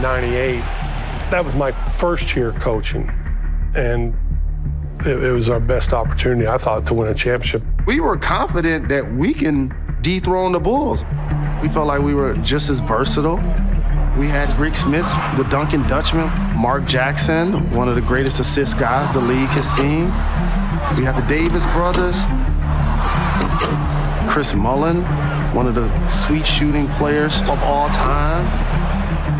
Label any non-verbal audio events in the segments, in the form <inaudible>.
98. That was my first year coaching, and it, it was our best opportunity, I thought, to win a championship. We were confident that we can dethrone the Bulls. We felt like we were just as versatile. We had Rick Smits, the Dunking Dutchman, Mark Jackson, one of the greatest assist guys the league has seen. We had the Davis brothers, Chris Mullin, one of the sweet shooting players of all time,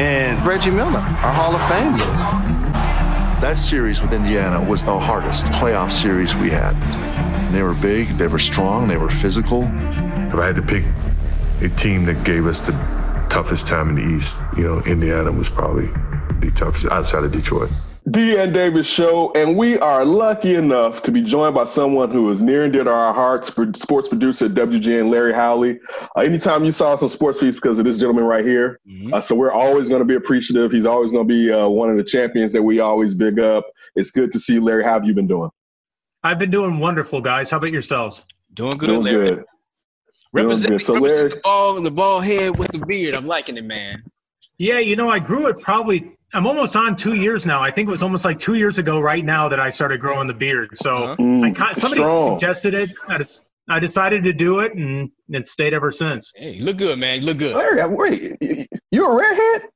and Reggie Miller, our Hall of Fame That series with Indiana was the hardest playoff series we had. They were big, they were strong, they were physical. If I had to pick a team that gave us the toughest time in the East, you know, Indiana was probably the toughest outside of Detroit. De'Ann Davis Show, and we are lucky enough to be joined by someone who is near and dear to our hearts, sports producer at WGN, Larry Hawley. Uh, anytime you saw some sports feeds because of this gentleman right here. Mm-hmm. Uh, so we're always going to be appreciative. He's always going to be uh, one of the champions that we always big up. It's good to see you, Larry. How have you been doing? I've been doing wonderful, guys. How about yourselves? Doing good, doing Larry. Good. Representing, so represent the ball, and the ball head with the beard. I'm liking it, man. Yeah, you know, I grew it probably. I'm almost on two years now. I think it was almost like two years ago, right now, that I started growing the beard. So uh-huh. I somebody strong. suggested it. I, just, I decided to do it, and it stayed ever since. Hey, you look good, man. You look good. Larry, wait, you a redhead?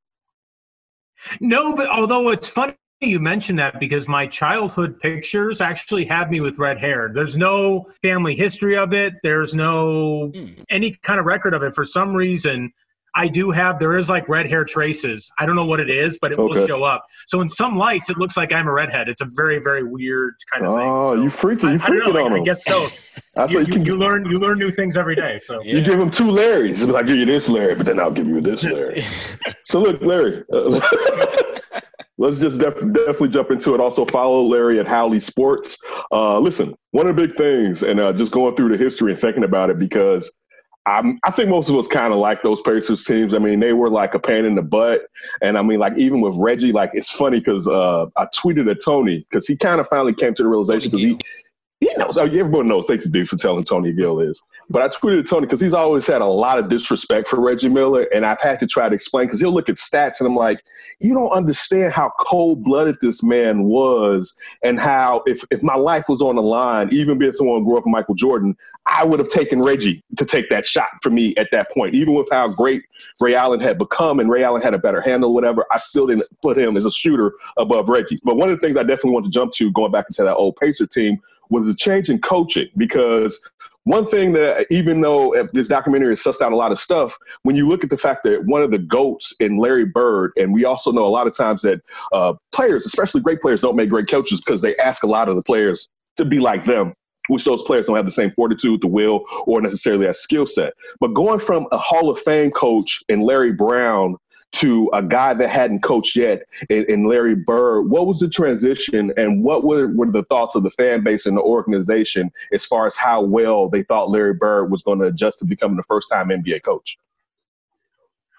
No, but although it's funny you mentioned that because my childhood pictures actually have me with red hair. There's no family history of it. There's no mm. any kind of record of it. For some reason, I do have there is like red hair traces. I don't know what it is, but it okay. will show up. So in some lights, it looks like I'm a redhead. It's a very very weird kind of oh, thing. Oh, so you freaking you freaking know, on I, I guess so. <laughs> That's you, you, can, you, learn you learn new things every day. So yeah. you give him two Larrys. I'll give you this Larry, but then I'll give you this <laughs> Larry. so look, Larry. Uh, <laughs> let's just def- definitely jump into it. Also, follow Larry at Hawley Sports. Uh, listen, one of the big things, and uh, just going through the history and thinking about it, because I'm, I think most of us kind of like those Pacers teams. I mean, they were like a pain in the butt, and I mean, like even with Reggie, like it's funny because uh, I tweeted at Tony because he kind of finally came to the realization because he he knows. Oh, Everyone knows. Thank you, for telling Tony Gill is. But I tweeted to Tony because he's always had a lot of disrespect for Reggie Miller, and I've had to try to explain because he'll look at stats and I'm like, you don't understand how cold blooded this man was, and how if if my life was on the line, even being someone who grew up with Michael Jordan, I would have taken Reggie to take that shot for me at that point. Even with how great Ray Allen had become, and Ray Allen had a better handle, whatever, I still didn't put him as a shooter above Reggie. But one of the things I definitely want to jump to, going back into that old Pacer team, was a change in coaching because one thing that even though this documentary has sussed out a lot of stuff, when you look at the fact that one of the goats in Larry Bird, and we also know a lot of times that uh, players, especially great players, don't make great coaches because they ask a lot of the players to be like them which those players don't have the same fortitude, the will, or necessarily a skill set. But going from a Hall of Fame coach in Larry Brown to a guy that hadn't coached yet in, in, Larry Bird. What was the transition and what were, were the thoughts of the fan base and the organization as far as how well they thought Larry Bird was going to adjust to becoming the first time NBA coach?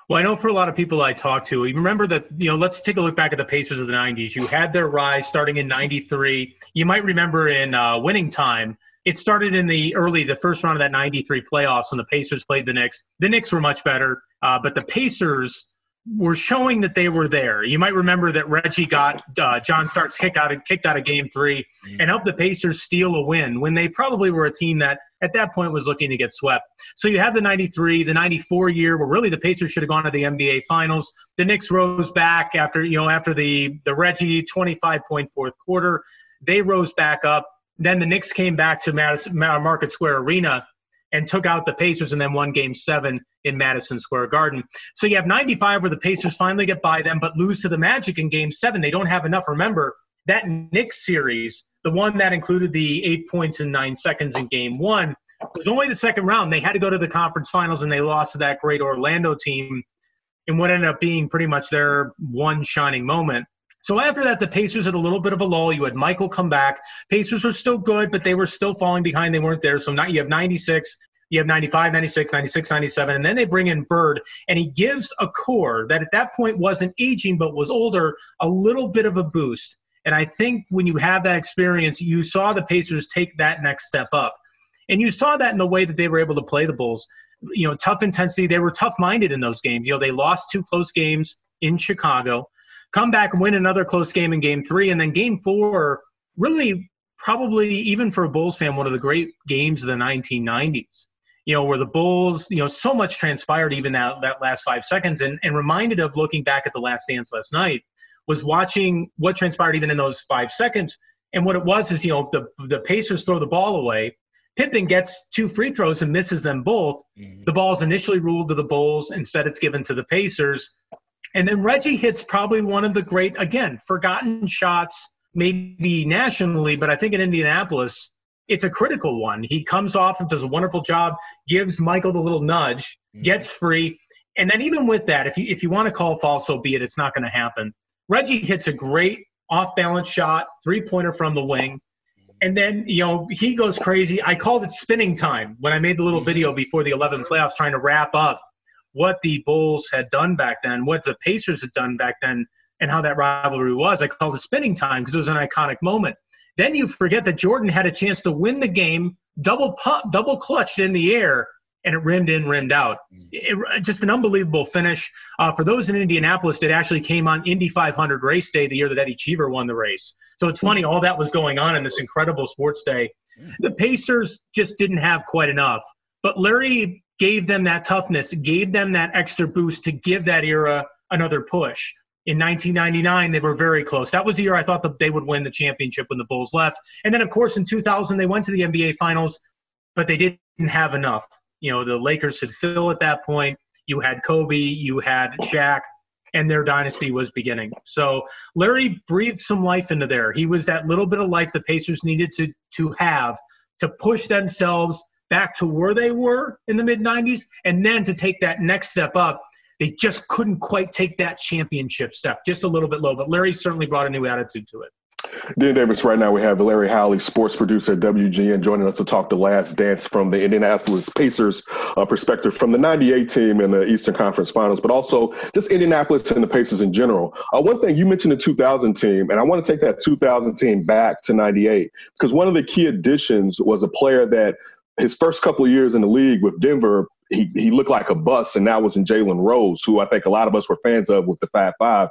Well, I know for a lot of people I talk to, you remember that, you know, let's take a look back at the Pacers of the 90s. You had their rise starting in 93. You might remember in uh, winning time, it started in the early, the first round of that 93 playoffs when the Pacers played the Knicks. The Knicks were much better, uh, but the Pacers were showing that they were there. You might remember that Reggie got uh, John Starks kicked out of, kicked out of Game Three mm. and helped the Pacers steal a win when they probably were a team that at that point was looking to get swept. So you have the '93, the '94 year where really the Pacers should have gone to the NBA Finals. The Knicks rose back after you know after the the Reggie 25 point fourth quarter. They rose back up. Then the Knicks came back to Madison, Market Square Arena and took out the Pacers and then won game seven in Madison Square Garden. So you have 95 where the Pacers finally get by them but lose to the Magic in game seven. They don't have enough. Remember, that Knicks series, the one that included the eight points in nine seconds in game one, was only the second round. They had to go to the conference finals and they lost to that great Orlando team in what ended up being pretty much their one shining moment. So after that, the Pacers had a little bit of a lull. You had Michael come back. Pacers were still good, but they were still falling behind. They weren't there. So now you have 96, you have 95, 96, 96, 97, and then they bring in Bird, and he gives a core that at that point wasn't aging but was older a little bit of a boost. And I think when you have that experience, you saw the Pacers take that next step up. And you saw that in the way that they were able to play the Bulls. You know, tough intensity. They were tough minded in those games. You know, they lost two close games in Chicago, come back, and win another close game in game three, and then game four, really probably even for a Bulls fan, one of the great games of the 1990s. You know, where the Bulls, you know, so much transpired even that, that last five seconds, and, and reminded of looking back at the last dance last night was watching what transpired even in those five seconds. And what it was is, you know, the the Pacers throw the ball away. Pippen gets two free throws and misses them both. Mm-hmm. The ball's initially ruled to the Bulls. Instead, it's given to the Pacers. And then Reggie hits probably one of the great, again, forgotten shots, maybe nationally, but I think in Indianapolis, it's a critical one. He comes off and does a wonderful job, gives Michael the little nudge, mm-hmm. gets free. And then even with that, if you if you want to call false, so be it. It's not going to happen. Reggie hits a great off balance shot, three pointer from the wing. And then, you know, he goes crazy. I called it spinning time when I made the little mm-hmm. video before the 11 playoffs trying to wrap up what the Bulls had done back then, what the Pacers had done back then, and how that rivalry was. I called it spinning time because it was an iconic moment. Then you forget that Jordan had a chance to win the game, double pump, double clutched in the air, and it rimmed in, rimmed out. It, just an unbelievable finish. Uh, for those in Indianapolis, it actually came on Indy 500 race day, the year that Eddie Cheever won the race. So it's funny, all that was going on in this incredible sports day. The Pacers just didn't have quite enough. But Larry gave them that toughness, gave them that extra boost to give that era another push. In 1999, they were very close. That was the year I thought that they would win the championship when the Bulls left. And then, of course, in 2000, they went to the NBA Finals, but they didn't have enough you know the Lakers had Phil at that point. You had Kobe, you had Shaq, and their dynasty was beginning. So Larry breathed some life into there. He was that little bit of life the Pacers needed to to have to push themselves back to where they were in the mid 90s and then to take that next step up. They just couldn't quite take that championship step, just a little bit low. But Larry certainly brought a new attitude to it. Dean Davis, right now we have Larry Hawley, sports producer at WGN, joining us to talk the last dance from the Indianapolis Pacers uh, perspective from the 98 team in the Eastern Conference Finals, but also just Indianapolis and the Pacers in general. Uh, one thing you mentioned the 2000 team, and I want to take that 2000 team back to 98 because one of the key additions was a player that his first couple of years in the league with Denver, he, he looked like a bust, and that was in Jalen Rose, who I think a lot of us were fans of with the Fab Five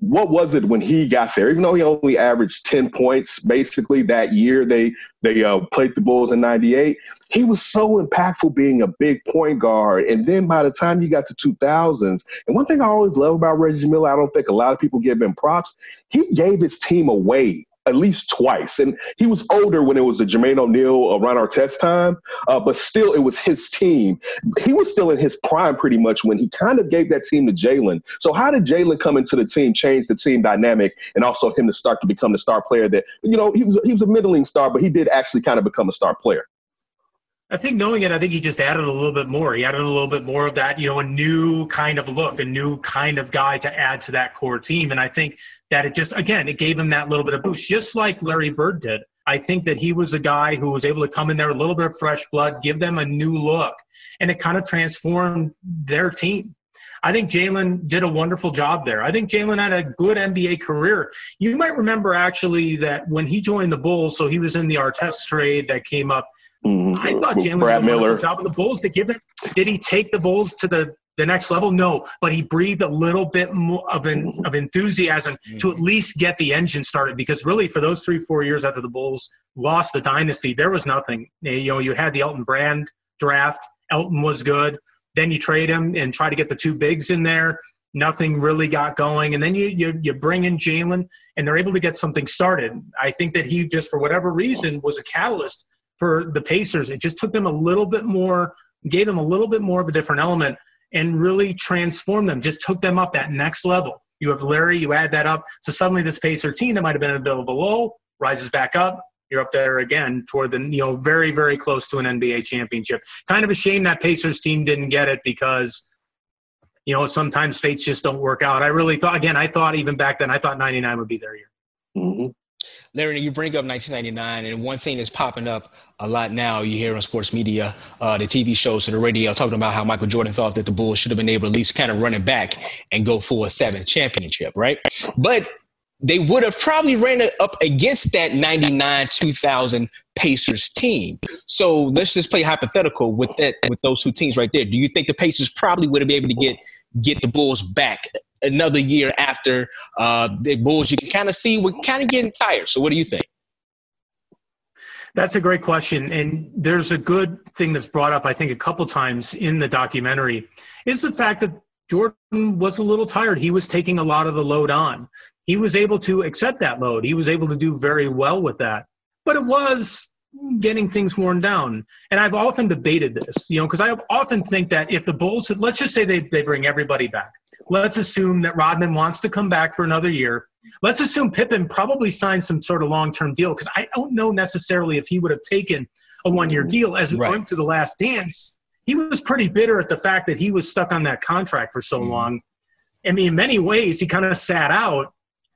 what was it when he got there? Even though he only averaged 10 points basically that year, they they uh, played the Bulls in 98. He was so impactful being a big point guard. And then by the time you got to 2000s, and one thing I always love about Reggie Miller, I don't think a lot of people give him props, he gave his team away at least twice. And he was older when it was the Jermaine O'Neal, uh, Ron Artest time, uh, but still it was his team. He was still in his prime pretty much when he kind of gave that team to Jalen. So how did Jalen come into the team, change the team dynamic, and also him to start to become the star player that, you know, he was, he was a middling star, but he did actually kind of become a star player? I think knowing it, I think he just added a little bit more. He added a little bit more of that, you know, a new kind of look, a new kind of guy to add to that core team. And I think that it just, again, it gave him that little bit of boost, just like Larry Bird did. I think that he was a guy who was able to come in there a little bit of fresh blood, give them a new look, and it kind of transformed their team. I think Jalen did a wonderful job there. I think Jalen had a good NBA career. You might remember actually that when he joined the Bulls, so he was in the Artest trade that came up Mm-hmm. I thought Jalen Brad did a Miller. job of the Bulls to give it. Did he take the Bulls to the the next level? No, but he breathed a little bit more of an of enthusiasm mm-hmm. to at least get the engine started. Because really, for those three four years after the Bulls lost the dynasty, there was nothing. You know, you had the Elton Brand draft. Elton was good. Then you trade him and try to get the two bigs in there. Nothing really got going, and then you you, you bring in Jalen, and they're able to get something started. I think that he just, for whatever reason, was a catalyst for the Pacers. It just took them a little bit more, gave them a little bit more of a different element and really transformed them, just took them up that next level. You have Larry, you add that up. So suddenly this Pacer team that might have been a bit of a low rises back up. You're up there again toward the, you know, very, very close to an NBA championship. Kind of a shame that Pacers team didn't get it because, you know, sometimes fates just don't work out. I really thought, again, I thought even back then, I thought 99 would be their year. Mm-hmm. Larry, you bring up 1999, and one thing that's popping up a lot now, you hear on sports media, uh, the TV shows, and the radio, talking about how Michael Jordan thought that the Bulls should have been able to at least kind of run it back and go for a seventh championship, right? But they would have probably ran it up against that 99 2000 Pacers team. So let's just play hypothetical with that with those two teams right there. Do you think the Pacers probably would have been able to get get the Bulls back another year after uh, the Bulls, you can kind of see we're kind of getting tired. So, what do you think? That's a great question. And there's a good thing that's brought up, I think, a couple times in the documentary is the fact that Jordan was a little tired. He was taking a lot of the load on. He was able to accept that load. He was able to do very well with that. But it was getting things worn down. And I've often debated this, you know, because I often think that if the Bulls, let's just say they, they bring everybody back. Let's assume that Rodman wants to come back for another year. Let's assume Pippen probably signed some sort of long term deal because I don't know necessarily if he would have taken a one year deal as we right. went to the last dance. He was pretty bitter at the fact that he was stuck on that contract for so mm. long. I mean, in many ways, he kind of sat out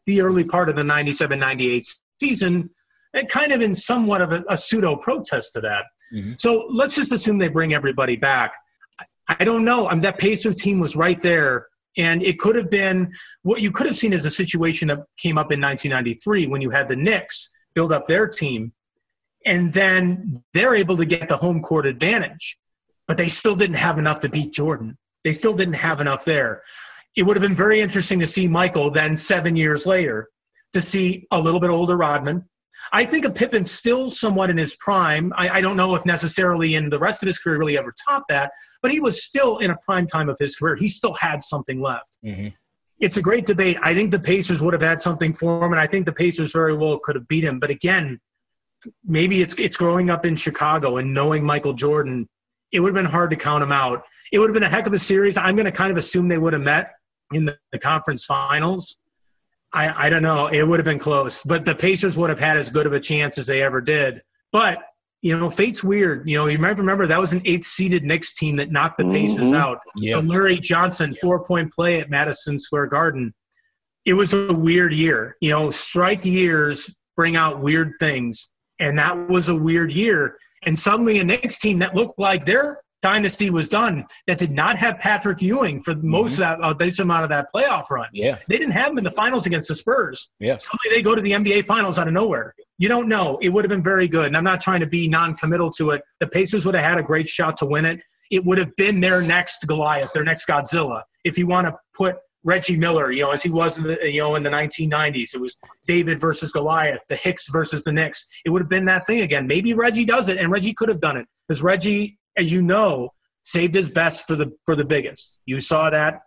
the early part of the 97 98 season and kind of in somewhat of a, a pseudo protest to that. Mm-hmm. So let's just assume they bring everybody back. I, don't know. I mean, that Pacer team was right there. And it could have been what you could have seen as a situation that came up in 1993 when you had the Knicks build up their team. And then they're able to get the home court advantage, but they still didn't have enough to beat Jordan. They still didn't have enough there. It would have been very interesting to see Michael then seven years later to see a little bit older Rodman, I think of Pippen still somewhat in his prime. I, I, don't know if necessarily in the rest of his career really ever topped that, but he was still in a prime time of his career. He still had something left. Mm-hmm. It's a great debate. I think the Pacers would have had something for him, and I think the Pacers very well could have beat him. But again, maybe it's it's growing up in Chicago and knowing Michael Jordan. It would have been hard to count him out. It would have been a heck of a series. I'm going to kind of assume they would have met in the, the conference finals I, I don't know. It would have been close, but the Pacers would have had as good of a chance as they ever did. But you know, fate's weird. You know, you might remember that was an eight-seeded Knicks team that knocked the Pacers mm-hmm. out. Yeah. The Larry Johnson four-point play at Madison Square Garden. It was a weird year. You know, strike years bring out weird things, and that was a weird year. And suddenly, a Knicks team that looked like they're dynasty was done that did not have Patrick Ewing for most mm-hmm. of that, a decent amount of that playoff run. Yeah. They didn't have him in the finals against the Spurs. Yeah. Suddenly they go to the NBA finals out of nowhere. You don't know. It would have been very good. And I'm not trying to be non committal to it. The Pacers would have had a great shot to win it. It would have been their next Goliath, their next Godzilla. If you want to put Reggie Miller, you know, as he was in the, you know, in the 1990s. It was David versus Goliath, the Hicks versus the Knicks. It would have been that thing again. Maybe Reggie does it, and Reggie could have done it because Reggie as you know, saved his best for the for the biggest. You saw that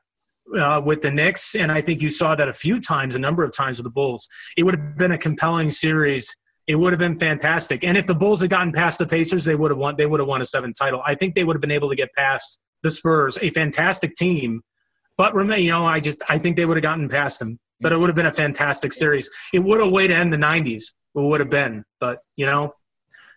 uh, with the Knicks, and I think you saw that a few times, a number of times with the Bulls. It would have been a compelling series. It would have been fantastic. And if the Bulls had gotten past the Pacers, they would have won. They would have won a seventh title. I think they would have been able to get past the Spurs, a fantastic team. But you know, I just I think they would have gotten past them. But it would have been a fantastic series. It would have way to end the '90s. It would have been. But you know,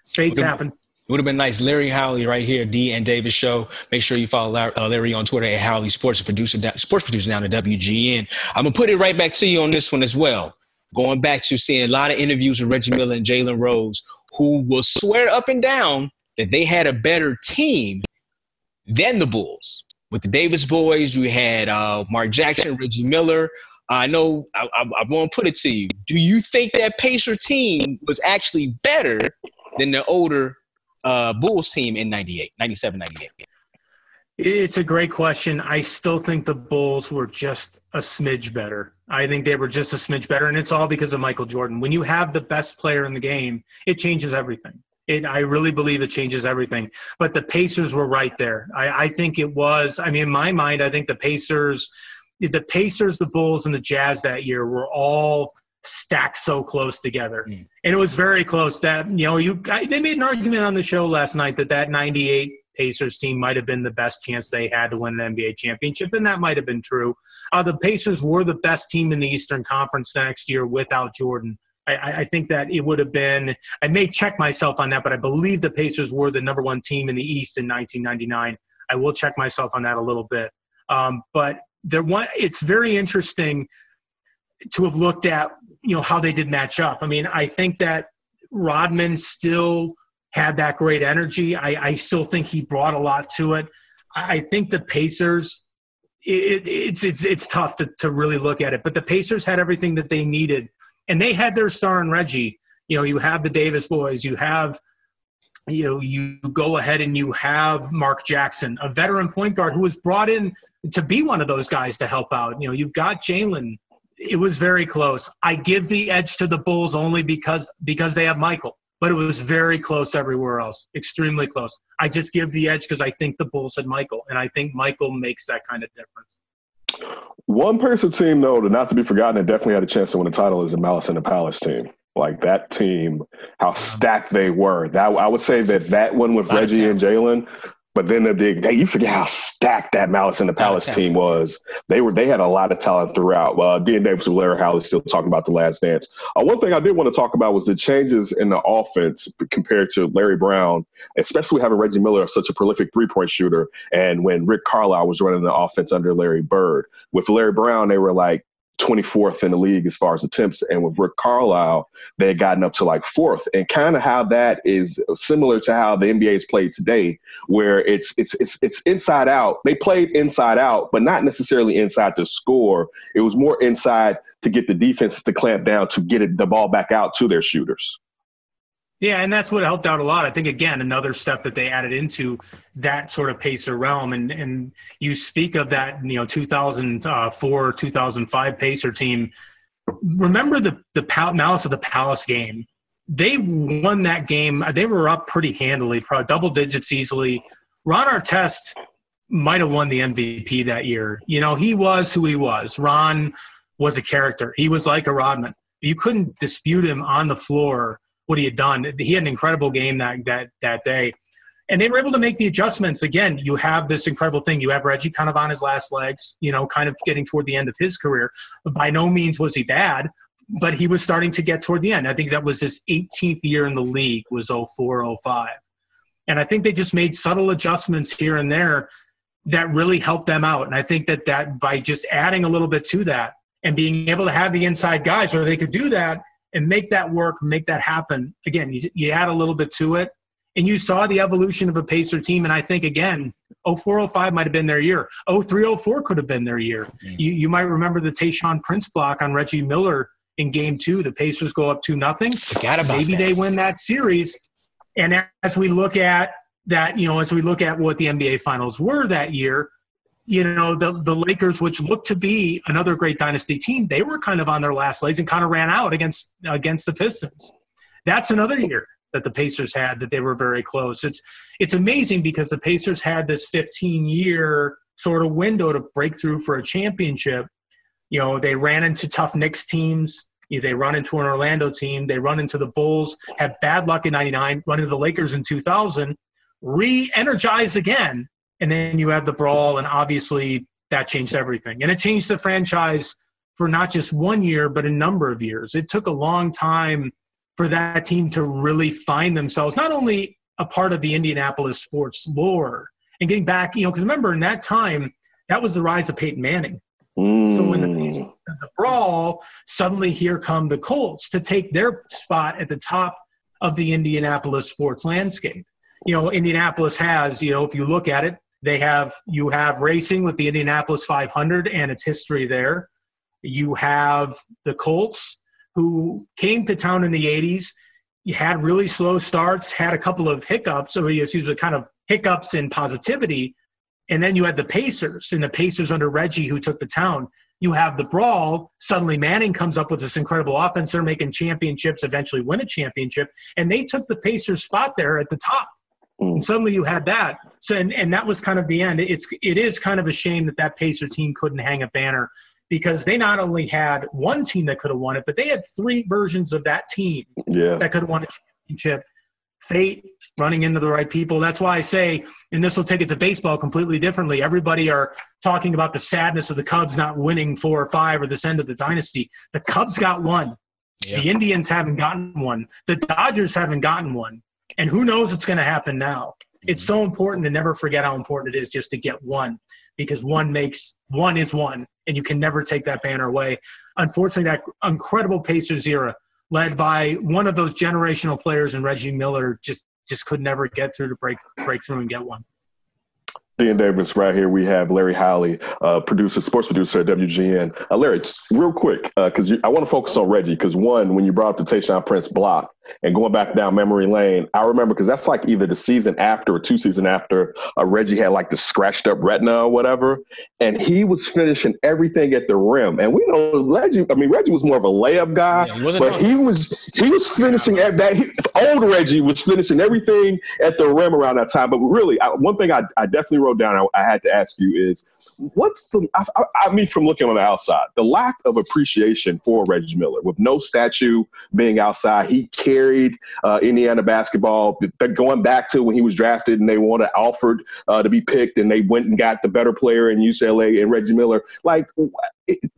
fates happen. It would have been nice. Larry Hawley right here, D and Davis show. Make sure you follow uh, Larry on Twitter at Hawley Sports producer, sports producer down at WGN. I'm gonna put it right back to you on this one as well. Going back to seeing a lot of interviews with Reggie Miller and Jalen Rose, who will swear up and down that they had a better team than the Bulls. With the Davis boys, you had uh, Mark Jackson, Reggie Miller. I know I, I, I want to put it to you. Do you think that Pacer team was actually better than the older uh, Bulls team in 98, 97, 98? It's a great question. I still think the Bulls were just a smidge better. I think they were just a smidge better, and it's all because of Michael Jordan. When you have the best player in the game, it changes everything. It, I really believe it changes everything. But the Pacers were right there. I, I think it was. I mean, in my mind, I think the Pacers, the Pacers, the Bulls, and the Jazz that year were all stacked so close together. Mm. And it was very close that, you know, you I, they made an argument on the show last night that that 98 Pacers team might have been the best chance they had to win an NBA championship, and that might have been true. Uh, the Pacers were the best team in the Eastern Conference next year without Jordan. I, I, think that it would have been. I may check myself on that, but I believe the Pacers were the number one team in the East in 1999. I will check myself on that a little bit. Um, but there, one, it's very interesting to have looked at you know how they did match up. I mean, I think that Rodman still had that great energy. I, I still think he brought a lot to it. I think the Pacers. It, it's it's it's tough to, to really look at it, but the Pacers had everything that they needed, and they had their star in Reggie. You know, you have the Davis boys, you have you know, you go ahead and you have Mark Jackson, a veteran point guard who was brought in to be one of those guys to help out. You know, you've got Jalen. It was very close. I give the edge to the Bulls only because because they have Michael, but it was very close everywhere else. Extremely close. I just give the edge because I think the Bulls had Michael, and I think Michael makes that kind of difference. One person team, though, to not to be forgotten, that definitely had a chance to win the title is the Malice in the Palace team. Like that team, how stacked they were. That I would say that that one with Reggie and Jalen but then the big, hey, you forget how stacked that Malice in the Palace team was. They were they had a lot of talent throughout. Uh, Dean Davis with Larry Hawley still talking about the last dance. Uh, one thing I did want to talk about was the changes in the offense compared to Larry Brown, especially having Reggie Miller such a prolific three point shooter, and when Rick Carlisle was running the offense under Larry Bird. With Larry Brown, they were like 24th in the league as far as attempts. And with Rick Carlisle, they had gotten up to like fourth. And kind of how that is similar to how the NBA is played today, where it's it's it's it's inside out. They played inside out, but not necessarily inside to score. It was more inside to get the defenses to clamp down to get it, the ball back out to their shooters. Yeah, and that's what helped out a lot. I think again another step that they added into that sort of pacer realm, and and you speak of that you know 2004 2005 pacer team. Remember the the Pal- Malice of the Palace game? They won that game. They were up pretty handily, probably double digits easily. Ron Artest might have won the MVP that year. You know, he was who he was. Ron was a character. He was like a Rodman. You couldn't dispute him on the floor what he had done. He had an incredible game that that that day. And they were able to make the adjustments. Again, you have this incredible thing. You have Reggie kind of on his last legs, you know, kind of getting toward the end of his career. By no means was he bad, but he was starting to get toward the end. I think that was his 18th year in the league was 04, 05. And I think they just made subtle adjustments here and there that really helped them out. And I think that that by just adding a little bit to that and being able to have the inside guys where they could do that, and make that work, make that happen. Again, you, you add a little bit to it, and you saw the evolution of a Pacer team. And I think again, 0405 might have been their year. 0304 could have been their year. Mm-hmm. You you might remember the Tayshaun Prince block on Reggie Miller in Game Two. The Pacers go up two nothing. Maybe that. they win that series. And as we look at that, you know, as we look at what the NBA Finals were that year, you know, the, the Lakers, which looked to be another great dynasty team, they were kind of on their last legs and kind of ran out against against the Pistons. That's another year that the Pacers had that they were very close. It's it's amazing because the Pacers had this 15 year sort of window to break through for a championship. You know, they ran into tough Knicks teams. They run into an Orlando team. They run into the Bulls. Had bad luck in '99. Run into the Lakers in 2000. Re-energize again and then you have the brawl, and obviously that changed everything. And it changed the franchise for not just one year, but a number of years. It took a long time for that team to really find themselves, not only a part of the Indianapolis sports lore and getting back, you know, because remember in that time, that was the rise of Peyton Manning. Mm. So when the, mm. the brawl, suddenly here come the Colts to take their spot at the top of the Indianapolis sports landscape. You know, Indianapolis has, you know, if you look at it, they have you have racing with the Indianapolis 500 and its history there. You have the Colts who came to town in the 80s. You had really slow starts, had a couple of hiccups, or excuse me, kind of hiccups in positivity. And then you had the Pacers, and the Pacers under Reggie who took the town. You have the brawl. Suddenly Manning comes up with this incredible offense. They're making championships, eventually win a championship. And they took the Pacers spot there at the top. Mm. And suddenly you had that. So and, and that was kind of the end. It's it is kind of a shame that that Pacer team couldn't hang a banner because they not only had one team that could have won it, but they had three versions of that team yeah. that could have won a championship. Fate running into the right people. That's why I say, and this will take it to baseball completely differently. Everybody are talking about the sadness of the Cubs not winning four or five or this end of the dynasty. The Cubs got one. Yeah. The Indians haven't gotten one. The Dodgers haven't gotten one. And who knows what's going to happen now? It's mm-hmm. so important to never forget how important it is just to get one because one makes one is one and you can never take that banner away. Unfortunately, that incredible Pacers era led by one of those generational players in Reggie Miller just just could never get through to break break through and get one. Dean Davis, right here, we have Larry Hawley, uh, producer, sports producer at WGN. Uh, Larry, real quick, because uh, I want to focus on Reggie, because one, when you brought up the Tayshaun Prince block and going back down memory lane, I remember because that's like either the season after or two season after uh, Reggie had like the scratched up retina or whatever, and he was finishing everything at the rim. And we know Reggie, I mean Reggie was more of a layup guy, yeah, but he was he was finishing at that. He, old Reggie was finishing everything at the rim around that time. But really, I, one thing I, I definitely wrote down, I, I, had to ask you is, what's the? I, I, mean, from looking on the outside, the lack of appreciation for Reggie Miller, with no statue being outside, he carried uh, Indiana basketball. Going back to when he was drafted and they wanted Alford uh, to be picked, and they went and got the better player in UCLA and Reggie Miller. Like,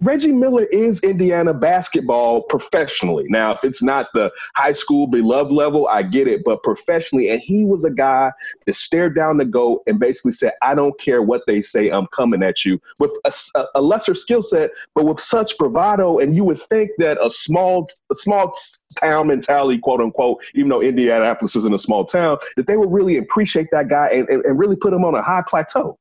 Reggie Miller is Indiana basketball professionally. Now, if it's not the high school beloved level, I get it, but professionally, and he was a guy that stared down the goat and basically said, "I don't care what they say, I'm coming at you." With a, a lesser skill set, but with such bravado, and you would think that a small, a small town mentality, quote unquote, even though Indianapolis isn't a small town, that they would really appreciate that guy and, and, and really put him on a high plateau.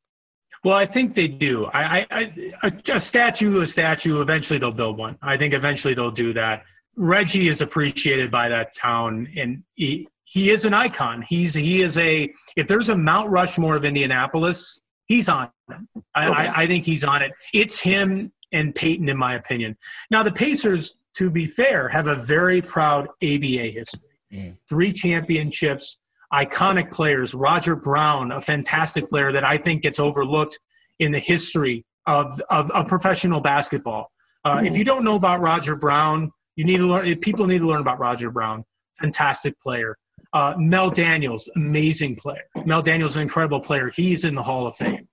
Well, I think they do. I, I, I, a statue, a statue. Eventually, they'll build one. I think eventually they'll do that. Reggie is appreciated by that town, and he he is an icon. He's he is a. If there's a Mount Rushmore of Indianapolis, he's on it. I, I, I think he's on it. It's him and Peyton, in my opinion. Now, the Pacers, to be fair, have a very proud ABA history. Mm. Three championships iconic players. Roger Brown, a fantastic player that I think gets overlooked in the history of, of, of professional basketball. Uh, if you don't know about Roger Brown, you need to learn. People need to learn about Roger Brown. Fantastic player. Uh, Mel Daniels, amazing player. Mel Daniels, an incredible player. He's in the Hall of Fame.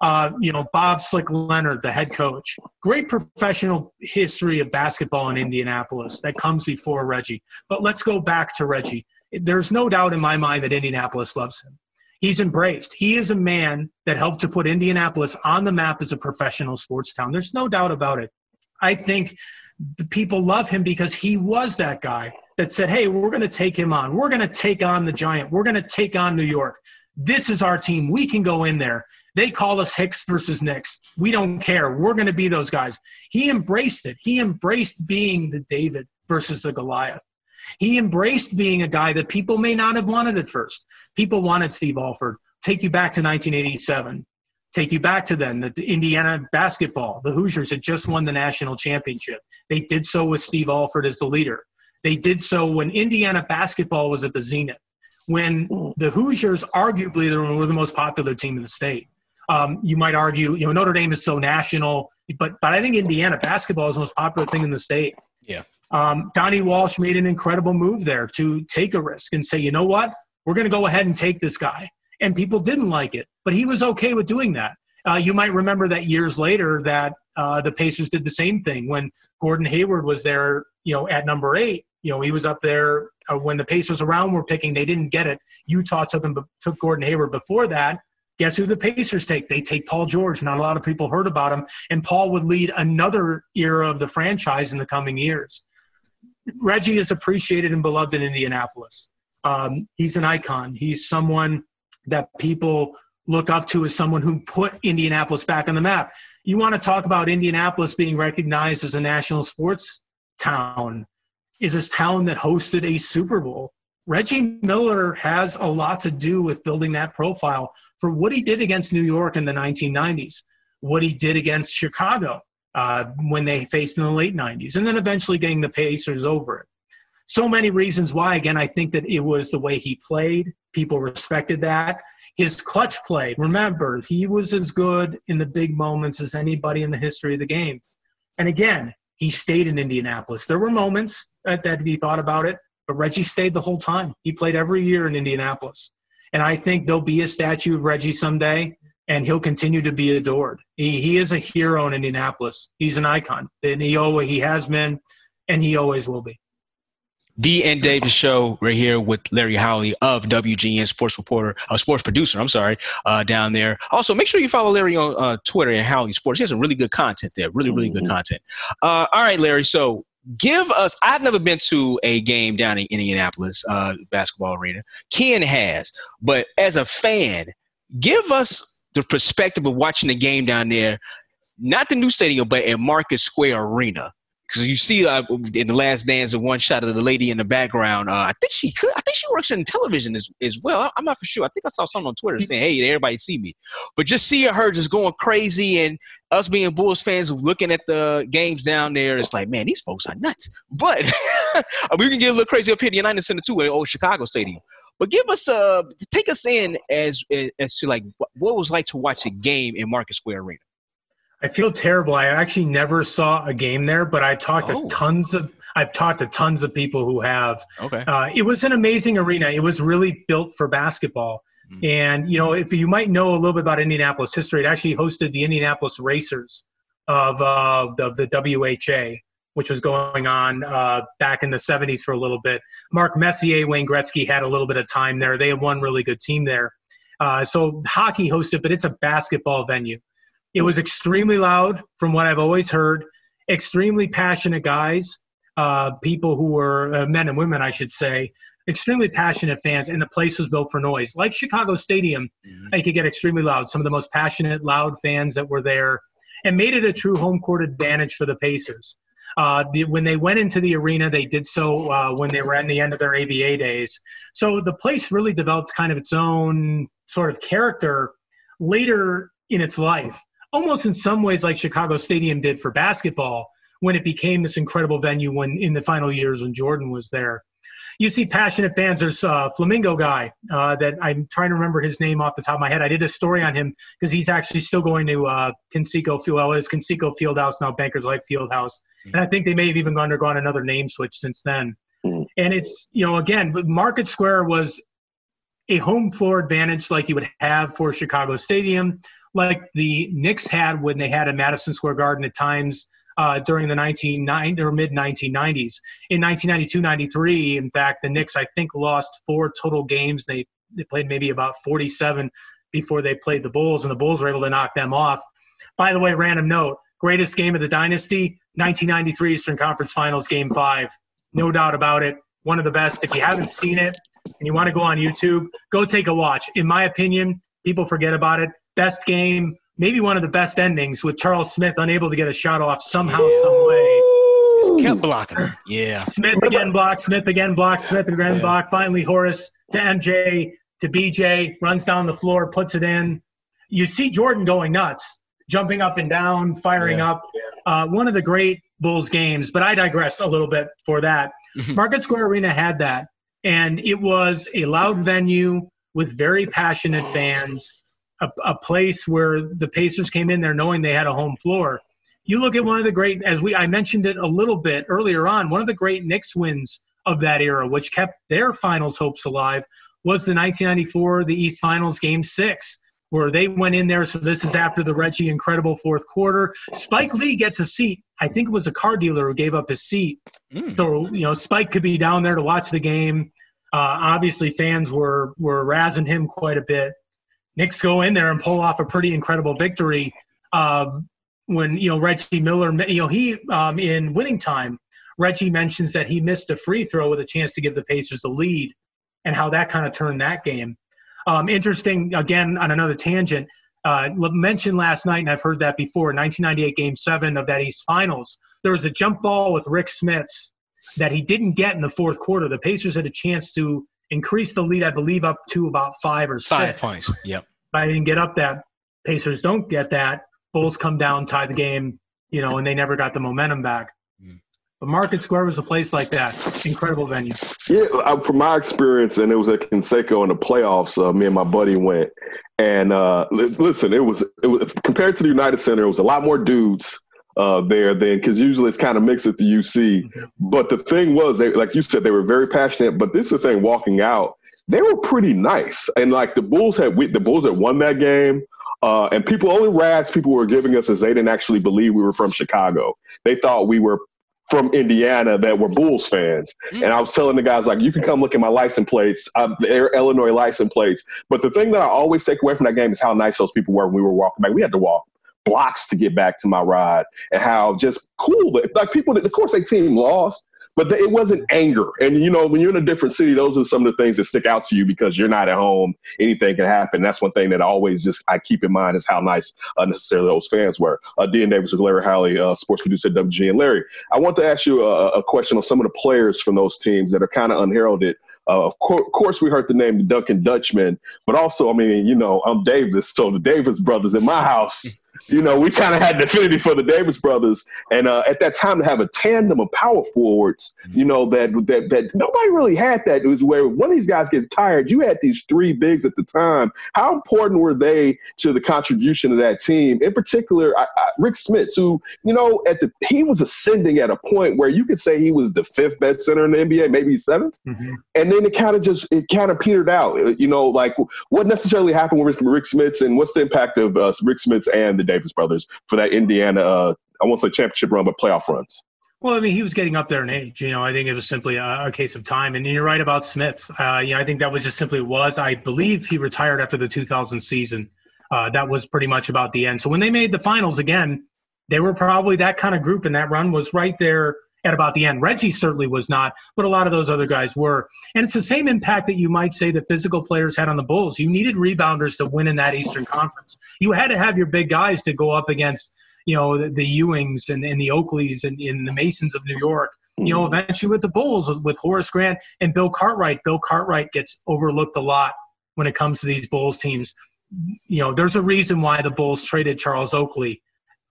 Uh, you know, Bob Slick Leonard, the head coach. Great professional history of basketball in Indianapolis that comes before Reggie. But let's go back to Reggie there's no doubt in my mind that Indianapolis loves him. He's embraced. He is a man that helped to put Indianapolis on the map as a professional sports town. There's no doubt about it. I think the people love him because he was that guy that said, Hey, we're going to take him on. We're going to take on the Giant. We're going to take on New York. This is our team. We can go in there. They call us Hicks versus Knicks. We don't care. We're going to be those guys. He embraced it. He embraced being the David versus the Goliath. He embraced being a guy that people may not have wanted at first. People wanted Steve Alford. Take you back to 1987. Take you back to then, the Indiana basketball. The Hoosiers had just won the national championship. They did so with Steve Alford as the leader. They did so when Indiana basketball was at the zenith, when the Hoosiers arguably were the most popular team in the state. Um, you might argue, you know, Notre Dame is so national, but but I think Indiana basketball is the most popular thing in the state. Yeah. Um, Donnie Walsh made an incredible move there to take a risk and say, you know what, we're going to go ahead and take this guy. And people didn't like it, but he was okay with doing that. Uh, you might remember that years later that uh, the Pacers did the same thing when Gordon Hayward was there, you know, at number eight. You know, he was up there uh, when the Pacers around were picking. They didn't get it. Utah took him, took Gordon Hayward before that. Guess who the Pacers take? They take Paul George. Not a lot of people heard about him, and Paul would lead another era of the franchise in the coming years. Reggie is appreciated and beloved in Indianapolis. Um, he's an icon. He's someone that people look up to as someone who put Indianapolis back on the map. You want to talk about Indianapolis being recognized as a national sports town, is this town that hosted a Super Bowl. Reggie Miller has a lot to do with building that profile for what he did against New York in the 1990s, what he did against Chicago, uh, when they faced in the late 90s, and then eventually getting the Pacers over it. So many reasons why. Again, I think that it was the way he played. People respected that. His clutch play, remember, he was as good in the big moments as anybody in the history of the game. And again, he stayed in Indianapolis. There were moments that, that he thought about it, but Reggie stayed the whole time. He played every year in Indianapolis. And I think there'll be a statue of Reggie someday and he'll continue to be adored. He, he is a hero in Indianapolis. He's an icon, and he always he has been, and he always will be. D and Davis show right here with Larry Hawley of WGN sports reporter, uh, sports producer. I'm sorry, uh, down there. Also, make sure you follow Larry on uh, Twitter and Hawley Sports. He has some really good content there. Really, really good mm-hmm. content. Uh, all right, Larry. So give us. I've never been to a game down in Indianapolis uh, basketball arena. Ken has, but as a fan, give us the perspective of watching the game down there, not the new stadium, but at Market Square Arena because you see uh, in the last dance, the one shot of the lady in the background. Uh, I think she could. I think she works in television as, as well. I'm not for sure. I think I saw something on Twitter saying, "Hey, everybody see me," but just seeing her just going crazy and us being Bulls fans looking at the games down there, it's like, man, these folks are nuts. But <laughs> we can get a little crazy up here in the United Center too, at old Chicago Stadium. But give us a uh, take us in as as to like what it was like to watch the game in Market Square Arena. I feel terrible. I actually never saw a game there, but I talked oh. to tons of I've talked to tons of people who have. Okay. Uh, it was an amazing arena. It was really built for basketball. Mm-hmm. And you know, if you might know a little bit about Indianapolis history, it actually hosted the Indianapolis Racers of uh, the, the WHA, which was going on uh, back in the 70s for a little bit. Mark Messier, Wayne Gretzky had a little bit of time there. They had one really good team there. Uh, so hockey hosted, but it's a basketball venue. It was extremely loud, from what I've always heard. Extremely passionate guys, uh, people who were uh, men and women, I should say, extremely passionate fans, and the place was built for noise. Like Chicago Stadium, mm-hmm. it could get extremely loud. Some of the most passionate, loud fans that were there, and made it a true home court advantage for the Pacers. Uh, when they went into the arena, they did so uh, when they were at the end of their ABA days. So the place really developed kind of its own sort of character later in its life almost in some ways like Chicago Stadium did for basketball when it became this incredible venue when in the final years when Jordan was there. You see passionate fans. There's a Flamingo guy uh, that I'm trying to remember his name off the top of my head. I did a story on him because he's actually still going to uh, Conseco Field. Well, it's Conseco Fieldhouse now, Bankers Life Fieldhouse, and I think they may have even undergone another name switch since then. Mm. And it's you know again, Market Square was a home floor advantage like you would have for Chicago Stadium like the Knicks had when they had a Madison Square Garden at times uh, during the 1990 or mid 1990s. In 1992-93, in fact, the Knicks I think lost four total games. They they played maybe about 47 before they played the Bulls, and the Bulls were able to knock them off. By the way, random note: greatest game of the dynasty, 1993 Eastern Conference Finals, Game Five. No doubt about it. One of the best. If you haven't seen it and you want to go on YouTube, go take a watch. In my opinion, people forget about it best game, maybe one of the best endings with Charles Smith unable to get a shot off somehow, some way. Just kept blocking him. Yeah. <laughs> Smith again blocked, Smith again blocked, Smith again blocked. Finally, Horace to MJ to BJ runs down the floor, puts it in. You see Jordan going nuts, jumping up and down, firing yeah. up. Uh, one of the great Bulls games, but I digress a little bit for that. <laughs> Market Square Arena had that, and it was a loud venue with very passionate fans a, a place where the Pacers came in there knowing they had a home floor. You look at one of the great, as we I mentioned it a little bit earlier on, one of the great Knicks wins of that era, which kept their finals hopes alive, was the 1994 the East Finals Game Six, where they went in there. So this is after the Reggie incredible fourth quarter. Spike Lee gets a seat. I think it was a car dealer who gave up his seat. Mm. So you know Spike could be down there to watch the game. Uh, obviously, fans were were razzing him quite a bit. Knicks go in there and pull off a pretty incredible victory. Um, when you know Reggie Miller, you know he um, in winning time, Reggie mentions that he missed a free throw with a chance to give the Pacers the lead, and how that kind of turned that game. Um, interesting again on another tangent. Uh, mentioned last night, and I've heard that before. 1998 Game Seven of that East Finals, there was a jump ball with Rick Smits that he didn't get in the fourth quarter. The Pacers had a chance to increased the lead, I believe, up to about five or six. Five points. Yep. But I didn't get up that. Pacers don't get that. Bulls come down, tie the game, you know, and they never got the momentum back. Mm. But Market Square was a place like that. Incredible venue. Yeah, from my experience, and it was at Conseco in the playoffs. Uh, me and my buddy went, and uh, listen, it was it was compared to the United Center, it was a lot more dudes uh, there then because usually it's kind of mixed at the UC. But the thing was, they like you said, they were very passionate. But this is the thing, walking out, they were pretty nice, and like the Bulls had we, the Bulls had won that game. Uh, and people only rags people were giving us is they didn't actually believe we were from Chicago. They thought we were from Indiana that were Bulls fans. Mm. And I was telling the guys, like, you can come look at my license plates. They're Illinois license plates. But the thing that I always take away from that game is how nice those people were when we were walking back. We had to walk blocks to get back to my ride, and how just cool. But like people, of course, they team lost, but it wasn't anger. And you know, when you're in a different city, those are some of the things that stick out to you because you're not at home. Anything can happen. That's one thing that I always just I keep in mind is how nice unnecessarily those fans were. Uh, Dean Davis with Larry Hawley, uh, sports producer at WG, and Larry. I want to ask you a, a question on some of the players from those teams that are kind of unheralded. Uh, of co- course, we heard the name Dunking Dutchman, but also, I mean, you know, I'm Davis, so the Davis brothers in my house you know, we kind of had an affinity for the Davis brothers, and uh, at that time to have a tandem of power forwards, mm-hmm. you know, that that that nobody really had that. It was where one of these guys gets tired. You had these three bigs at the time. How important were they to the contribution of that team? In particular, I, I, Rick Smits, who you know, at the he was ascending at a point where you could say he was the fifth best center in the NBA, maybe 7th mm-hmm. and then it kind of just it kind of petered out. You know, like what necessarily happened with Rick Smits, and what's the impact of uh, Rick Smits and the Davis brothers for that Indiana, uh, I won't say championship run, but playoff runs. Well, I mean, he was getting up there in age. You know, I think it was simply a, a case of time. And you're right about Smits. Uh, you know, I think that was just simply was. I believe he retired after the 2000 season. Uh, that was pretty much about the end. So when they made the finals again, they were probably that kind of group, and that run was right there at about the end. Reggie certainly was not, but a lot of those other guys were. And it's the same impact that you might say the physical players had on the Bulls. You needed rebounders to win in that Eastern Conference. You had to have your big guys to go up against, you know, the, the Ewings and, and the Oakleys and, and the Masons of New York. You know, hmm. eventually with the Bulls, with Horace Grant and Bill Cartwright. Bill Cartwright gets overlooked a lot when it comes to these Bulls teams. You know, there's a reason why the Bulls traded Charles Oakley,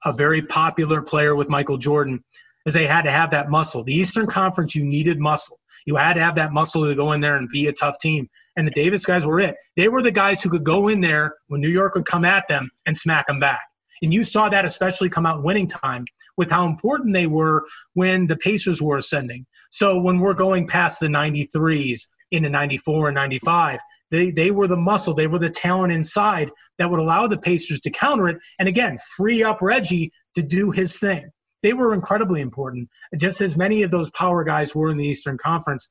a very popular player with Michael Jordan is they had to have that muscle. The Eastern Conference, you needed muscle. You had to have that muscle to go in there and be a tough team. And the Davis guys were it. They were the guys who could go in there when New York would come at them and smack them back. And you saw that especially come out winning time with how important they were when the Pacers were ascending. So when we're going past the 93s into 94 and 95, they, they were the muscle, they were the talent inside that would allow the Pacers to counter it. And again, free up Reggie to do his thing they were incredibly important. Just as many of those power guys were in the Eastern Conference,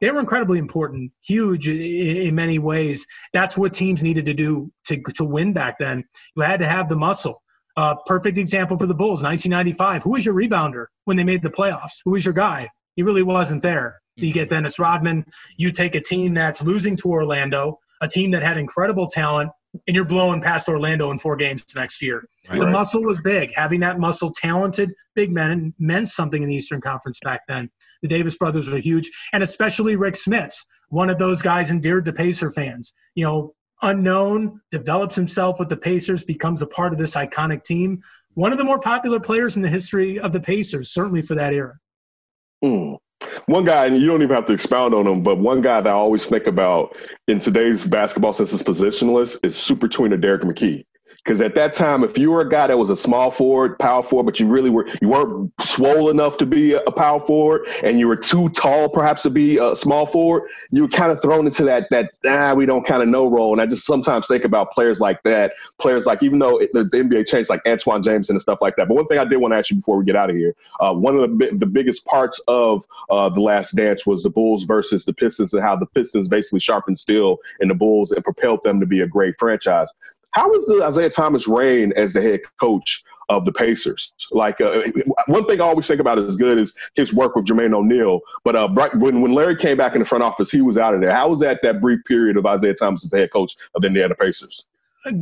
they were incredibly important, huge in many ways. That's what teams needed to do to, to win back then. You had to have the muscle. Uh, perfect example for the Bulls, 1995. Who was your rebounder when they made the playoffs? Who was your guy? He really wasn't there. You get Dennis Rodman. You take a team that's losing to Orlando, a team that had incredible talent, and you're blowing past Orlando in four games next year. Right. The muscle was big. Having that muscle, talented big men meant something in the Eastern Conference back then. The Davis brothers were huge, and especially Rick Smits, one of those guys endeared to Pacer fans. You know, unknown, develops himself with the Pacers, becomes a part of this iconic team. One of the more popular players in the history of the Pacers, certainly for that era. Mm. One guy, and you don't even have to expound on him, but one guy that I always think about in today's basketball since it's positionless is Super Tweener Derrick McKey. Because at that time, if you were a guy that was a small forward, power forward, but you really were you weren't swole enough to be a power forward, and you were too tall perhaps to be a small forward, you were kind of thrown into that that ah we don't kind of know role. And I just sometimes think about players like that, players like even though it, the, the, NBA changed like Antawn Jamison and stuff like that. But one thing I did want to ask you before we get out of here, uh, one of the the biggest parts of uh, the Last Dance was the Bulls versus the Pistons and how the Pistons basically sharpened steel in the Bulls and propelled them to be a great franchise. How was the Isiah Thomas reign as the head coach of the Pacers? Like uh, one thing I always think about is good is his work with Jermaine O'Neal. But uh, when when Larry came back in the front office, he was out of there. How was that that brief period of Isiah Thomas as the head coach of the Indiana Pacers?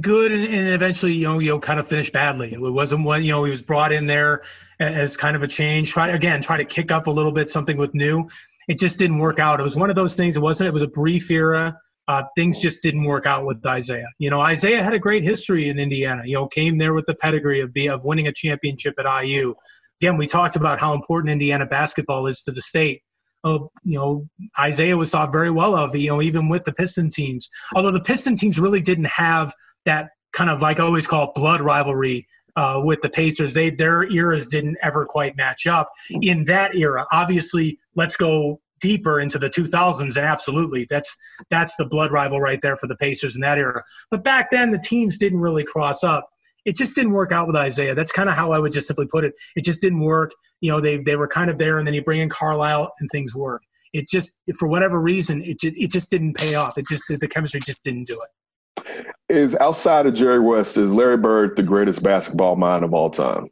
Good, and, and eventually, you know, you know, kind of finished badly. It wasn't one, you know, he was brought in there as kind of a change. Try again, try to kick up a little bit, something with new. It just didn't work out. It was one of those things. It wasn't. It was a brief era uh, things just didn't work out with Isiah. You know, Isiah had a great history in Indiana. You know, came there with the pedigree of be, of winning a championship at IU. Again, we talked about how important Indiana basketball is to the state. Oh, you know, Isiah was thought very well of. You know, even with the Piston teams. Although the Piston teams really didn't have that kind of like I always call it blood rivalry uh, with the Pacers. They their eras didn't ever quite match up in that era. Obviously, let's go deeper into the 2000s and absolutely that's that's the blood rival right there for the pacers in that era. But back then the teams didn't really cross up. It just didn't work out with Isiah. that's kind of how i would just simply put it. It just didn't work. You know they, they were kind of there and then you bring in carlisle and things work. It just for whatever reason it just, it just didn't pay off. It just the chemistry just didn't do it. Is outside of Jerry West, is Larry Bird the greatest basketball mind of all time?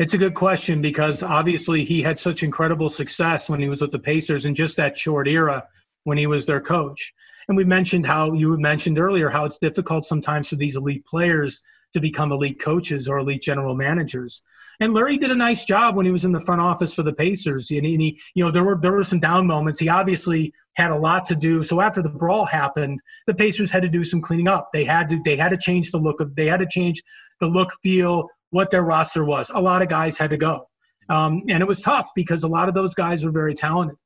It's a good question because obviously he had such incredible success when he was with the Pacers in just that short era when he was their coach. And we mentioned how you mentioned earlier how it's difficult sometimes for these elite players to become elite coaches or elite general managers. And Larry did a nice job when he was in the front office for the Pacers. And he, you know, there were there were some down moments. He obviously had a lot to do. So after the brawl happened, the Pacers had to do some cleaning up. They had to they had to change the look of they had to change the look, feel, what their roster was. A lot of guys had to go. Um, and it was tough because a lot of those guys were very talented.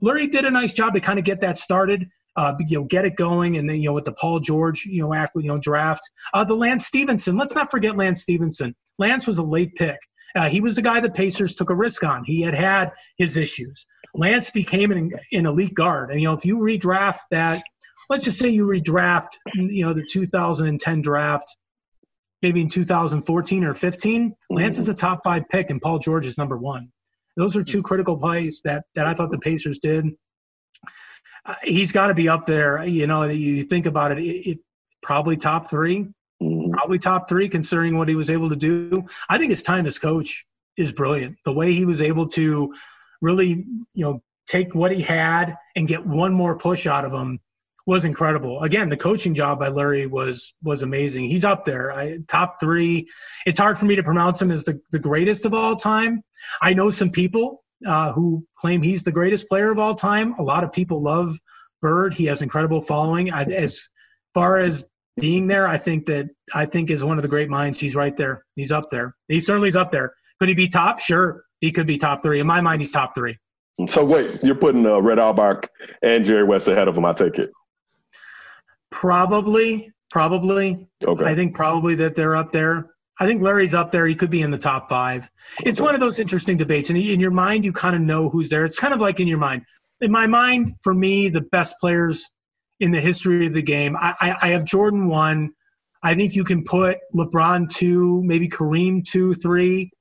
Larry did a nice job to kind of get that started uh, you know, get it going, and then you know with the Paul George, you know, act, you know, draft. Uh, the Lance Stephenson. Let's not forget Lance Stephenson. Lance was a late pick. Uh, he was the guy the Pacers took a risk on. He had had his issues. Lance became an, an elite guard, and you know if you redraft that, let's just say you redraft, you know, the 2010 draft, maybe in 2014 or 15, Lance is a top five pick, and Paul George is number one. Those are two critical plays that that I thought the Pacers did he's got to be up there. You know, you think about it, it, it probably top 3 mm-hmm. probably top three, considering what he was able to do. I think his time as coach is brilliant. The way he was able to really, you know, take what he had and get one more push out of him was incredible. Again, the coaching job by Larry was was amazing. He's up there, I, top three. It's hard for me to pronounce him as the, the greatest of all time. I know some people uh, who claim he's the greatest player of all time. A lot of people love Bird. He has incredible following. I, as far as being there, I think that I think is one of the great minds. He's right there. He's up there. He certainly is up there. Could he be top? Sure, he could be top three. In my mind, he's top three. So wait, you're putting uh, Red Auerbach and Jerry West ahead of him. I take it. Probably, probably. Okay. I think probably that they're up there. I think Larry's up there. He could be in the top five. It's one of those interesting debates. And in your mind, you kind of know who's there. It's kind of like in your mind. In my mind, for me, the best players in the history of the game, I, I, I have Jordan one. I think you can put LeBron two, maybe Kareem two, three.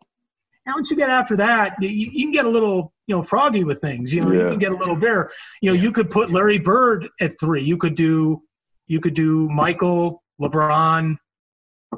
And once you get after that, you, you, can get a little, you know, froggy with things. You know, yeah. you can get a little bare. You know, yeah. you could put Larry Bird at three. You could do, you could do Michael, LeBron,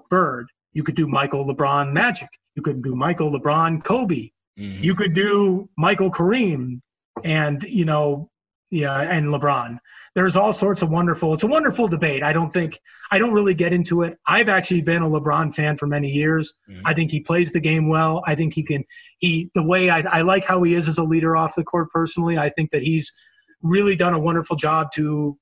Bird. You could do Michael LeBron Magic. You could do Michael LeBron Kobe. Mm-hmm. You could do Michael Kareem and, you know, yeah, and LeBron. There's all sorts of wonderful. It's a wonderful debate. I don't think I don't really get into it. I've actually been a LeBron fan for many years. Mm-hmm. I think he plays the game well. I think he can. He the way I, I like how he is as a leader off the court. Personally, I think that he's really done a wonderful job to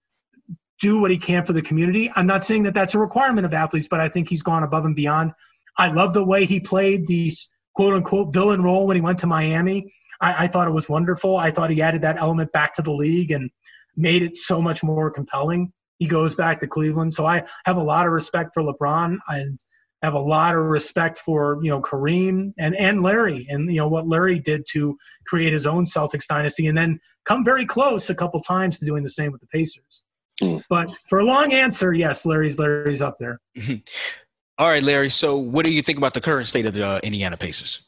do what he can for the community. I'm not saying that that's a requirement of athletes, but I think he's gone above and beyond. I love the way he played the quote unquote villain role when he went to Miami. I, I, thought it was wonderful. I thought he added that element back to the league and made it so much more compelling. He goes back to Cleveland. So I have a lot of respect for LeBron and have a lot of respect for, you know, Kareem and, and Larry and, you know, what Larry did to create his own Celtics dynasty and then come very close a couple times to doing the same with the Pacers. But for a long answer, yes, Larry's Larry's up there. <laughs> All right, Larry. So, what do you think about the current state of the uh, Indiana Pacers?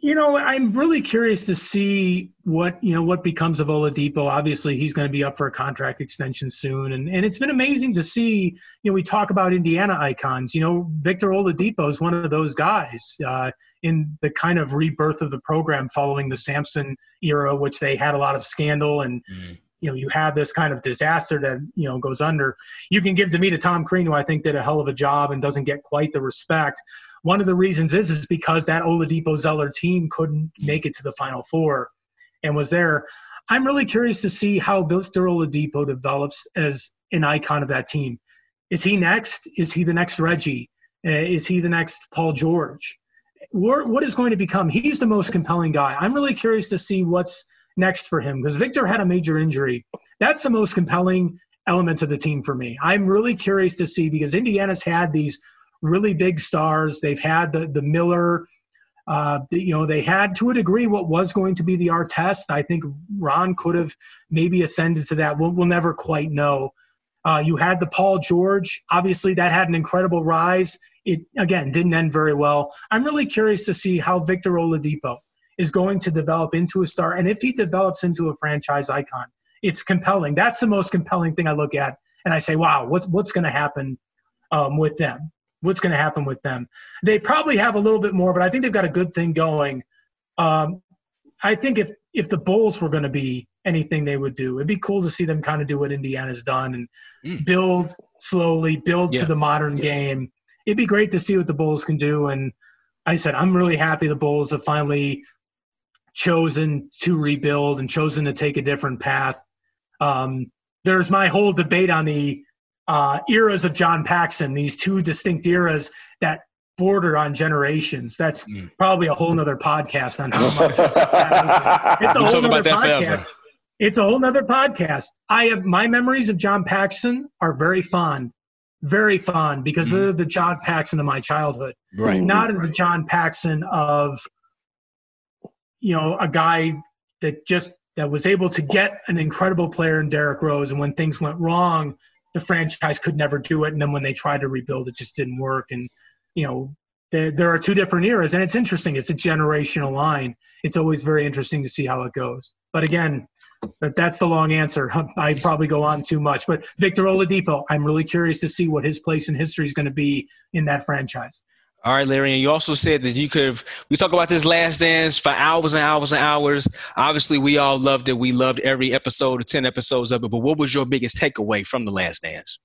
You know, I'm really curious to see what you know what becomes of Oladipo. Obviously, he's going to be up for a contract extension soon, and and it's been amazing to see. You know, we talk about Indiana icons. You know, Victor Oladipo is one of those guys uh, in the kind of rebirth of the program following the Sampson era, which they had a lot of scandal and. Mm you know you have this kind of disaster that you know goes under you can give to me to tom crean who i think did a hell of a job and doesn't get quite the respect one of the reasons is is because that oladipo zeller team couldn't make it to the final four and was there. I'm really curious to see how victor oladipo develops as an icon of that team. Is he next? Is he the next reggie? Uh, is he the next paul george? What is going to become? He's the most compelling guy. I'm really curious to see what's next for him because Victor had a major injury. That's the most compelling element of the team for me. I'm really curious to see because Indiana's had these really big stars. They've had the the Miller. Uh, you know, they had to a degree what was going to be the Artest. I think Ron could have maybe ascended to that. We'll, we'll never quite know. Uh, you had the Paul George. Obviously, that had an incredible rise. It again didn't end very well. I'm really curious to see how Victor Oladipo is going to develop into a star. And if he develops into a franchise icon, it's compelling. That's the most compelling thing I look at and I say, wow, what's what's going to happen um, with them? What's going to happen with them? They probably have a little bit more, but I think they've got a good thing going. Um, I think if if the Bulls were going to be anything they would do, it'd be cool to see them kind of do what Indiana's done and mm. build slowly, build yeah. to the modern game. It'd be great to see what the Bulls can do. And I said, I'm really happy the Bulls have finally chosen to rebuild and chosen to take a different path. Um, there's my whole debate on the uh, eras of John Paxson, these two distinct eras that border on generations. That's mm. probably a whole nother podcast on how much. <laughs> it's a whole nother podcast. It's a whole nother podcast. I have my memories of John Paxson are very fond, very fond because mm. of the John Paxson of my childhood. Right. Not of the John Paxson of you know a guy that just that was able to get an incredible player in Derrick Rose, and when things went wrong, the franchise could never do it, and then when they tried to rebuild, it just didn't work. And you know, there, there are two different eras, and it's interesting. It's a generational line. It's always very interesting to see how it goes. But again, that's the long answer. <laughs> I probably go on too much. But Victor Oladipo, I'm really curious to see what his place in history is going to be in that franchise. All right, Larry, and you also said that you could have. We talk about this last dance for hours and hours and hours. Obviously, we all loved it. We loved every episode, ten episodes of it. But what was your biggest takeaway from the last dance?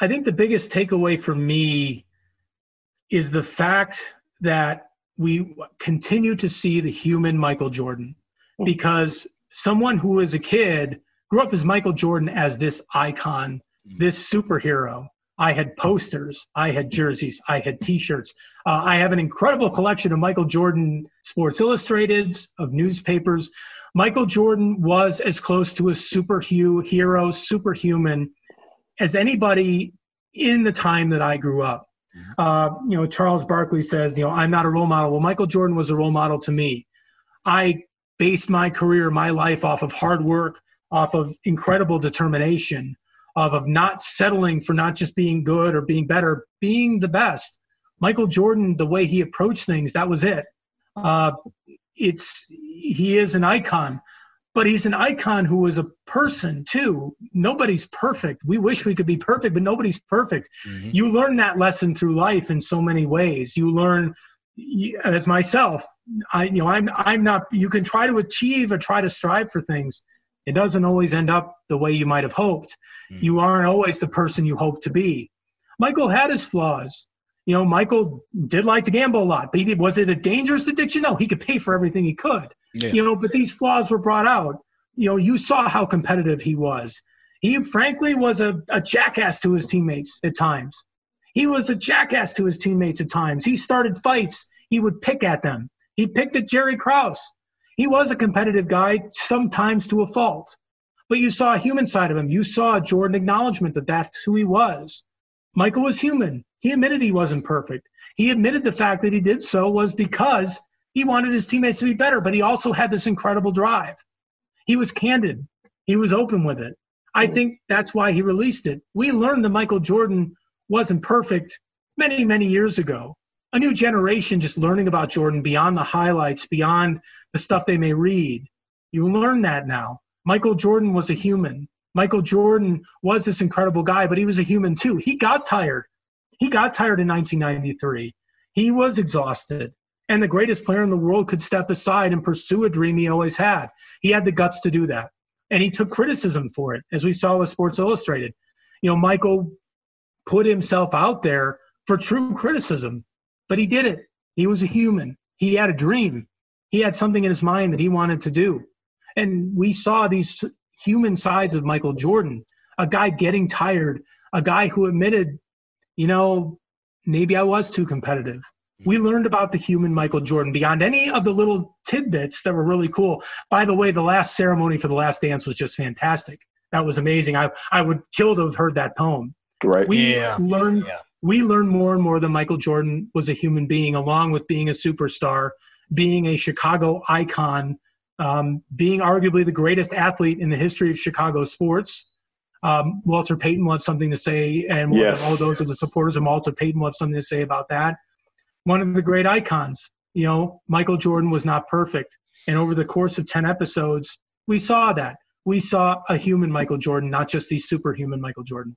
I think the biggest takeaway for me is the fact that we continue to see the human Michael Jordan hmm. because someone who as a kid grew up as Michael Jordan as this icon, hmm. this superhero, I had posters, I had jerseys, I had T-shirts. Uh, I have an incredible collection of Michael Jordan Sports Illustrateds, of newspapers. Michael Jordan was as close to a superhero, hero, superhuman as anybody in the time that I grew up. Mm-hmm. Uh, you know, Charles Barkley says, you know, I'm not a role model. Well, Michael Jordan was a role model to me. I based my career, my life off of hard work, off of incredible determination of, of not settling for not just being good or being better, being the best. Michael Jordan, the way he approached things, that was it. Uh, it's he is an icon, but he's an icon who is a person too. Nobody's perfect. We wish we could be perfect, but nobody's perfect. Mm-hmm. You learn that lesson through life in so many ways. You learn as myself, I you know I'm I'm not. You can try to achieve or try to strive for things, it doesn't always end up the way you might have hoped. Mm. You aren't always the person you hope to be. Michael had his flaws. You know, Michael did like to gamble a lot, but he, was it a dangerous addiction? No, he could pay for everything he could. Yeah. You know, but these flaws were brought out. You know, you saw how competitive he was. He frankly was a, a jackass to his teammates at times. He was a jackass to his teammates at times. He started fights. He would pick at them. He picked at Jerry Krause. He was a competitive guy, sometimes to a fault. But you saw a human side of him. You saw Jordan acknowledgement that that's who he was. Michael was human. He admitted he wasn't perfect. He admitted the fact that he did so was because he wanted his teammates to be better, but he also had this incredible drive. He was candid. He was open with it. I think that's why he released it. We learned that Michael Jordan wasn't perfect many, many years ago a new generation just learning about Jordan beyond the highlights, beyond the stuff they may read. You learn that now. Michael Jordan was a human. Michael Jordan was this incredible guy, but he was a human too. He got tired. He got tired in 1993. He was exhausted. And the greatest player in the world could step aside and pursue a dream he always had. He had the guts to do that. And he took criticism for it, as we saw with Sports Illustrated. You know, Michael put himself out there for true criticism but he did it. He was a human. He had a dream. He had something in his mind that he wanted to do. And we saw these human sides of Michael Jordan a guy getting tired, a guy who admitted, you know, maybe I was too competitive. We hmm. learned about the human Michael Jordan beyond any of the little tidbits that were really cool. By the way, the last ceremony for the last dance was just fantastic. That was amazing. I, I would kill to have heard that poem. Right. We yeah. learned yeah we learned more and more that Michael Jordan was a human being, along with being a superstar, being a Chicago icon, um, being arguably the greatest athlete in the history of Chicago sports. Um, Walter Payton will have something to say, and yes. all those of the supporters of Walter Payton will have something to say about that. One of the great icons. You know, Michael Jordan was not perfect. And over the course of 10 episodes, we saw that. we saw a human Michael Jordan, not just the superhuman Michael Jordan.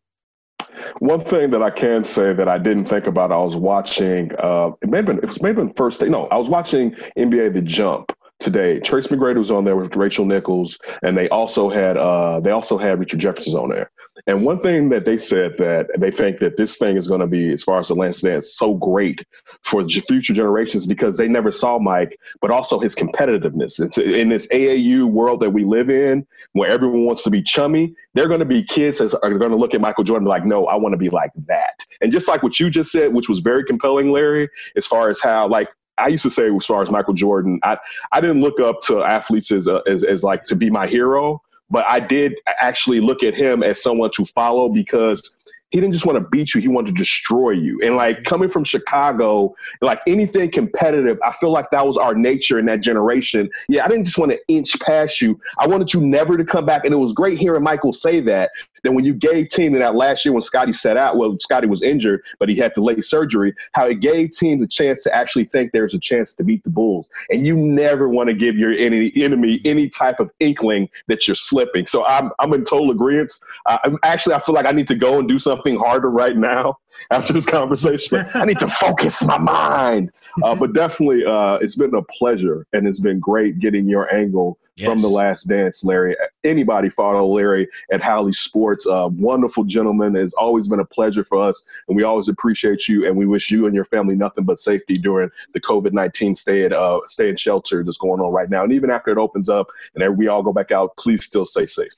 One thing that I can say that I didn't think about, I was watching. Uh, it may have been. It was maybe first day. No, I was watching NBA The Jump today. Trace McGrady was on there with Rachel Nichols, and they also had uh, they also had Richard Jefferson on there. And one thing that they said that they think that this thing is going to be, as far as the Last Dance, so great for future generations because they never saw Mike, but also his competitiveness. It's in this AAU world that we live in, where everyone wants to be chummy. They're going to be kids that are going to look at Michael Jordan like, no, I want to be like that. And just like what you just said, which was very compelling, Larry, as far as how like I used to say as far as Michael Jordan, I, I didn't look up to athletes as, a, as, as like to be my hero, but I did actually look at him as someone to follow because he didn't just want to beat you, he wanted to destroy you. And like coming from Chicago, like anything competitive, I feel like that was our nature in that generation. Yeah, I didn't just want to inch past you. I wanted you never to come back. And it was great hearing Michael say that. Then when you gave team in that last year when Scottie sat out, well, Scottie was injured, but he had delay surgery, how it gave teams a chance to actually think there's a chance to beat the Bulls. And you never want to give your any, enemy any type of inkling that you're slipping. So I'm, I'm in total agreement. Uh, actually, I feel like I need to go and do something harder right now <laughs> after this conversation. I need to focus my mind. Uh, but definitely, uh, it's been a pleasure and it's been great getting your angle yes. from the last dance, Larry. Anybody follow Larry at Hawley Sports. Uh, wonderful gentleman. It's always been a pleasure for us. And we always appreciate you. And we wish you and your family nothing but safety during the COVID 19 stay at uh, stay in shelter that's going on right now. And even after it opens up and we all go back out, please still stay safe.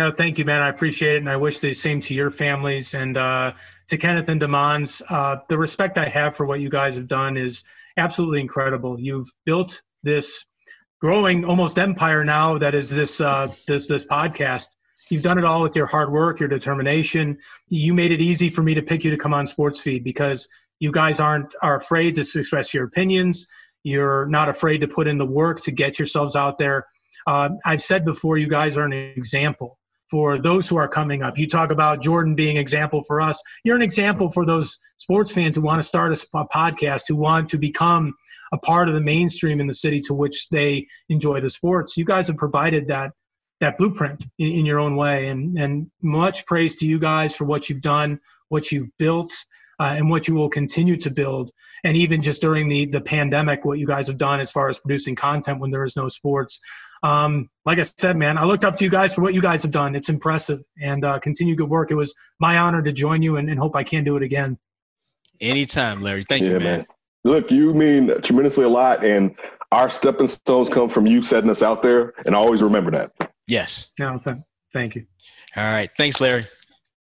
No, thank you, man. I appreciate it, and I wish the same to your families and uh, to Kenneth and Demons. Uh, the respect I have for what you guys have done is absolutely incredible. You've built this growing almost empire now that is this uh, this this podcast. You've done it all with your hard work, your determination. You made it easy for me to pick you to come on Sports Feed because you guys aren't are afraid to express your opinions. You're not afraid to put in the work to get yourselves out there. Uh, I've said before, you guys are an example for those who are coming up. You talk about Jordan being example for us. You're an example for those sports fans who want to start a, podcast, who want to become a part of the mainstream in the city to which they enjoy the sports. You guys have provided that that blueprint in, in your own way, and and much praise to you guys for what you've done, what you've built. Uh, and what you will continue to build. And even just during the the pandemic, what you guys have done as far as producing content when there is no sports. Um, like I said, man, I looked up to you guys for what you guys have done. It's impressive and uh, continue good work. It was my honor to join you and, and hope I can do it again. Anytime, Larry. Thank yeah, you, man. man. Look, you mean tremendously a lot, and our stepping stones come from you setting us out there, and I always remember that. Yes. No, th- thank you. All right. Thanks, Larry.